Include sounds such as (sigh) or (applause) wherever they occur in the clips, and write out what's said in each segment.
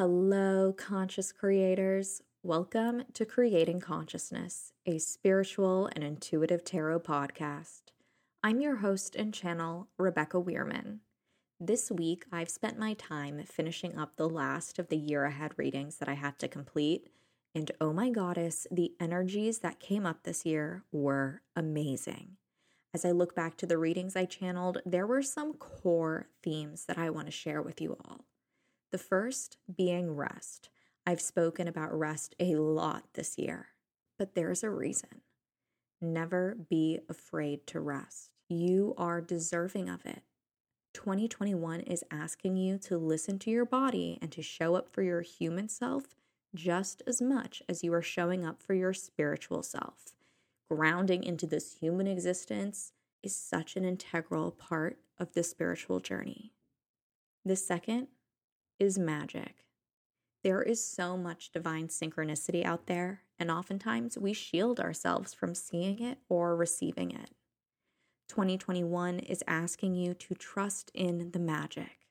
Hello, conscious creators. Welcome to Creating Consciousness, a spiritual and intuitive tarot podcast. I'm your host and channel, Rebecca Weirman. This week, I've spent my time finishing up the last of the year ahead readings that I had to complete. And oh my goddess, the energies that came up this year were amazing. As I look back to the readings I channeled, there were some core themes that I want to share with you all. The first being rest. I've spoken about rest a lot this year, but there's a reason. Never be afraid to rest. You are deserving of it. 2021 is asking you to listen to your body and to show up for your human self just as much as you are showing up for your spiritual self. Grounding into this human existence is such an integral part of the spiritual journey. The second is magic. There is so much divine synchronicity out there, and oftentimes we shield ourselves from seeing it or receiving it. 2021 is asking you to trust in the magic.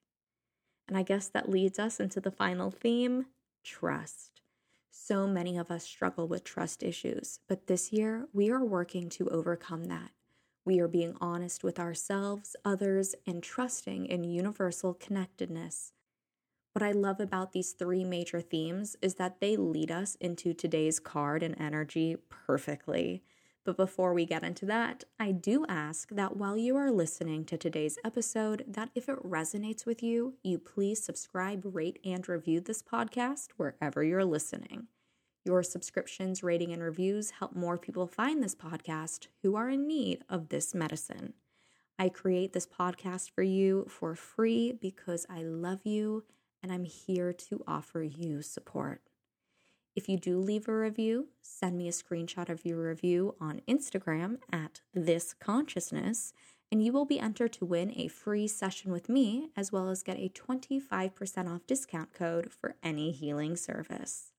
And I guess that leads us into the final theme trust. So many of us struggle with trust issues, but this year we are working to overcome that. We are being honest with ourselves, others, and trusting in universal connectedness what I love about these three major themes is that they lead us into today's card and energy perfectly. But before we get into that, I do ask that while you are listening to today's episode, that if it resonates with you, you please subscribe, rate, and review this podcast wherever you're listening. Your subscriptions, rating, and reviews help more people find this podcast who are in need of this medicine. I create this podcast for you for free because I love you and I'm here to offer you support. If you do leave a review, send me a screenshot of your review on Instagram at this consciousness, and you will be entered to win a free session with me, as well as get a 25% off discount code for any healing service.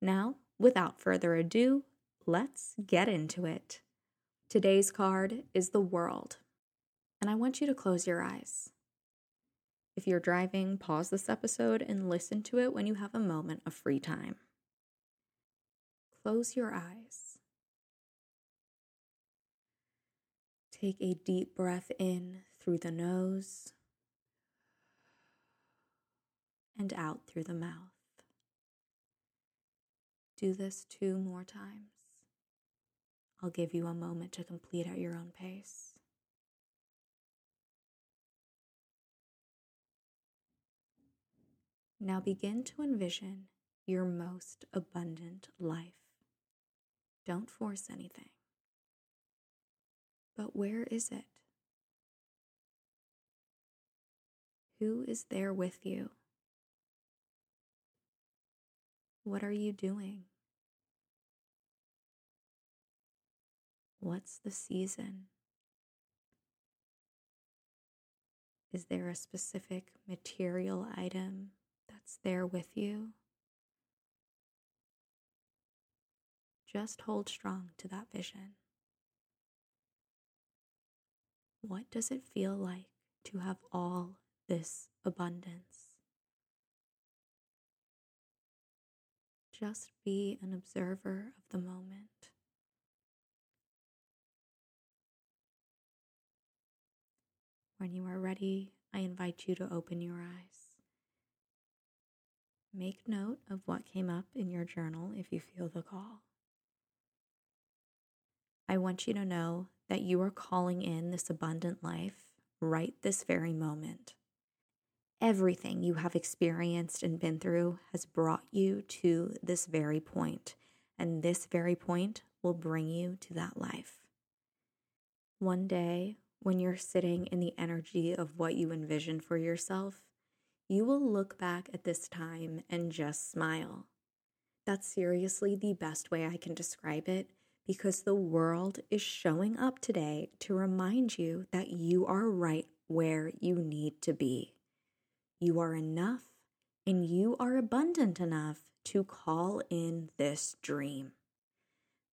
Now, without further ado, let's get into it. Today's card is the world, and I want you to close your eyes. If you're driving, pause this episode and listen to it when you have a moment of free time. Close your eyes. Take a deep breath in through the nose and out through the mouth. Do this two more times. I'll give you a moment to complete at your own pace. Now begin to envision your most abundant life. Don't force anything. But where is it? Who is there with you? What are you doing? What's the season? Is there a specific material item that's there with you. Just hold strong to that vision. What does it feel like to have all this abundance? Just be an observer of the moment. When you are ready, I invite you to open your eyes. Make note of what came up in your journal if you feel the call. I want you to know that you are calling in this abundant life right this very moment. Everything you have experienced and been through has brought you to this very point, and this very point will bring you to that life. One day, when you're sitting in the energy of what you envision for yourself, you will look back at this time and just smile. That's seriously the best way I can describe it because the world is showing up today to remind you that you are right where you need to be. You are enough and you are abundant enough to call in this dream.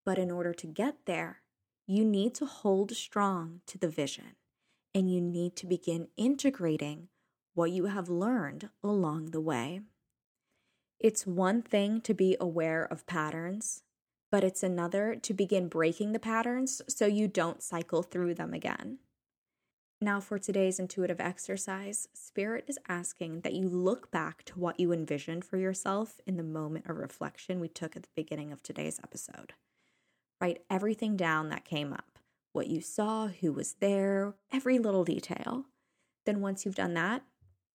But in order to get there, you need to hold strong to the vision and you need to begin integrating what you have learned along the way. It's one thing to be aware of patterns, but it's another to begin breaking the patterns so you don't cycle through them again. Now, for today's intuitive exercise, Spirit is asking that you look back to what you envisioned for yourself in the moment of reflection we took at the beginning of today's episode. Write everything down that came up what you saw, who was there, every little detail. Then, once you've done that,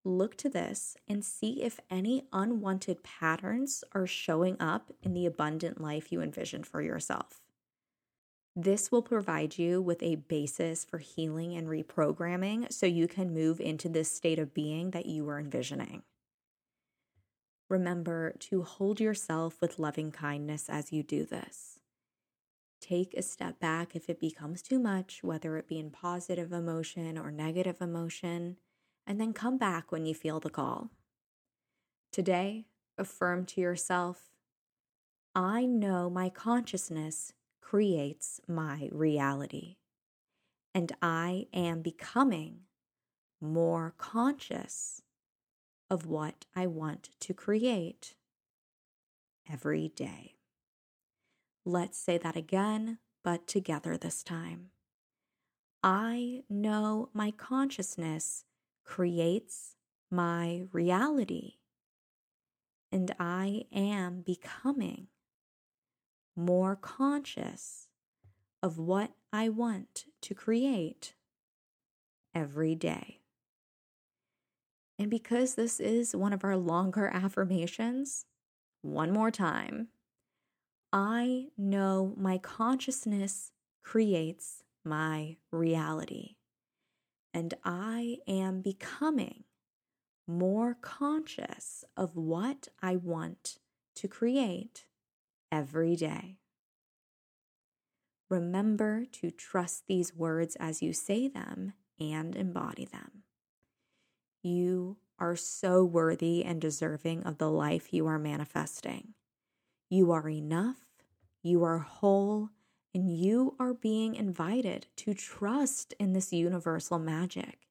look to this and see if any unwanted patterns are showing up in the abundant life you envisioned for yourself. This will provide you with a basis for healing and reprogramming so you can move into this state of being that you were envisioning. Remember to hold yourself with loving kindness as you do this. Take a step back if it becomes too much, whether it be in positive emotion or negative emotion and then come back when you feel the call. Today, affirm to yourself I know my consciousness creates my reality, and I am becoming more conscious of what I want to create every day. Let's say that again, but together this time. I know my consciousness creates my reality. And I am becoming more conscious of what I want to create every day. And because this is one of our longer (laughs) affirmations, one more time, I know my consciousness creates my reality and I am becoming more conscious of what I want to create every day. Remember to trust these words as you say them and embody them. You are so worthy and deserving of the life you are manifesting. You are enough, you are whole, and you are being invited to trust in this universal magic.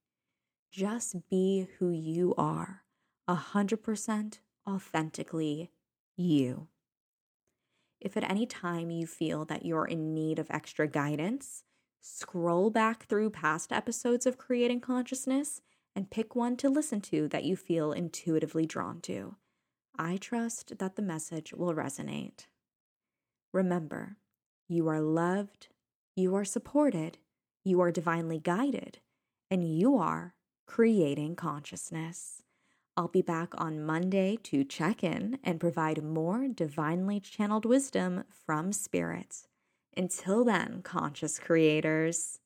Just be who you are, 100% authentically you. If at any time you feel that you're in need of extra guidance, scroll back through past episodes of Creating Consciousness and pick one to listen to that you feel intuitively drawn to. I trust that the message will resonate. Remember, you are loved, you are supported, you are divinely guided, and you are creating consciousness. I'll be back on Monday to check in and provide more divinely channeled wisdom from spirits. Until then, conscious creators.